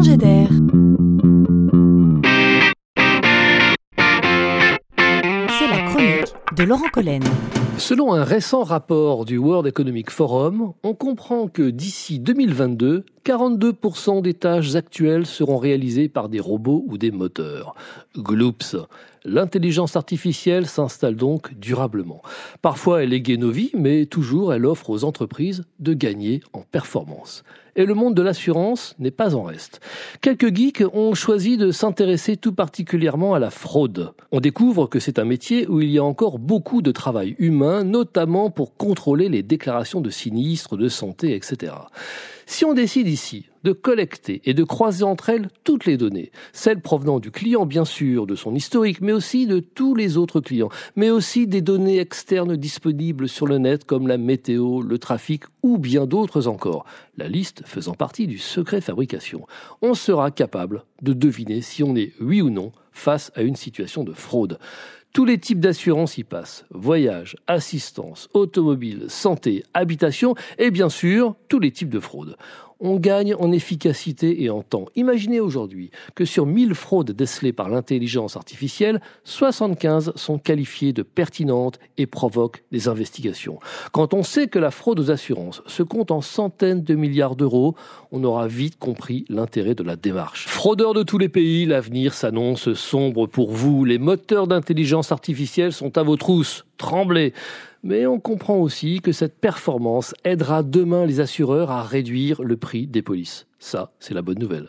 d'air. C'est la chronique de Laurent Collen. Selon un récent rapport du World Economic Forum, on comprend que d'ici 2022, 42% des tâches actuelles seront réalisées par des robots ou des moteurs. Gloops. L'intelligence artificielle s'installe donc durablement. Parfois elle égaye nos vies, mais toujours elle offre aux entreprises de gagner en performance. Et le monde de l'assurance n'est pas en reste. Quelques geeks ont choisi de s'intéresser tout particulièrement à la fraude. On découvre que c'est un métier où il y a encore beaucoup de travail humain, notamment pour contrôler les déclarations de sinistres, de santé, etc. Si on décide ici de collecter et de croiser entre elles toutes les données, celles provenant du client bien sûr, de son historique, mais aussi de tous les autres clients, mais aussi des données externes disponibles sur le net comme la météo, le trafic ou bien d'autres encore, la liste faisant partie du secret fabrication, on sera capable de deviner si on est oui ou non face à une situation de fraude. Tous les types d'assurance y passent. Voyage, assistance, automobile, santé, habitation et bien sûr tous les types de fraudes on gagne en efficacité et en temps. Imaginez aujourd'hui que sur 1000 fraudes décelées par l'intelligence artificielle, 75 sont qualifiées de pertinentes et provoquent des investigations. Quand on sait que la fraude aux assurances se compte en centaines de milliards d'euros, on aura vite compris l'intérêt de la démarche. Fraudeurs de tous les pays, l'avenir s'annonce sombre pour vous. Les moteurs d'intelligence artificielle sont à vos trousses. Tremblez mais on comprend aussi que cette performance aidera demain les assureurs à réduire le prix des polices. Ça, c'est la bonne nouvelle.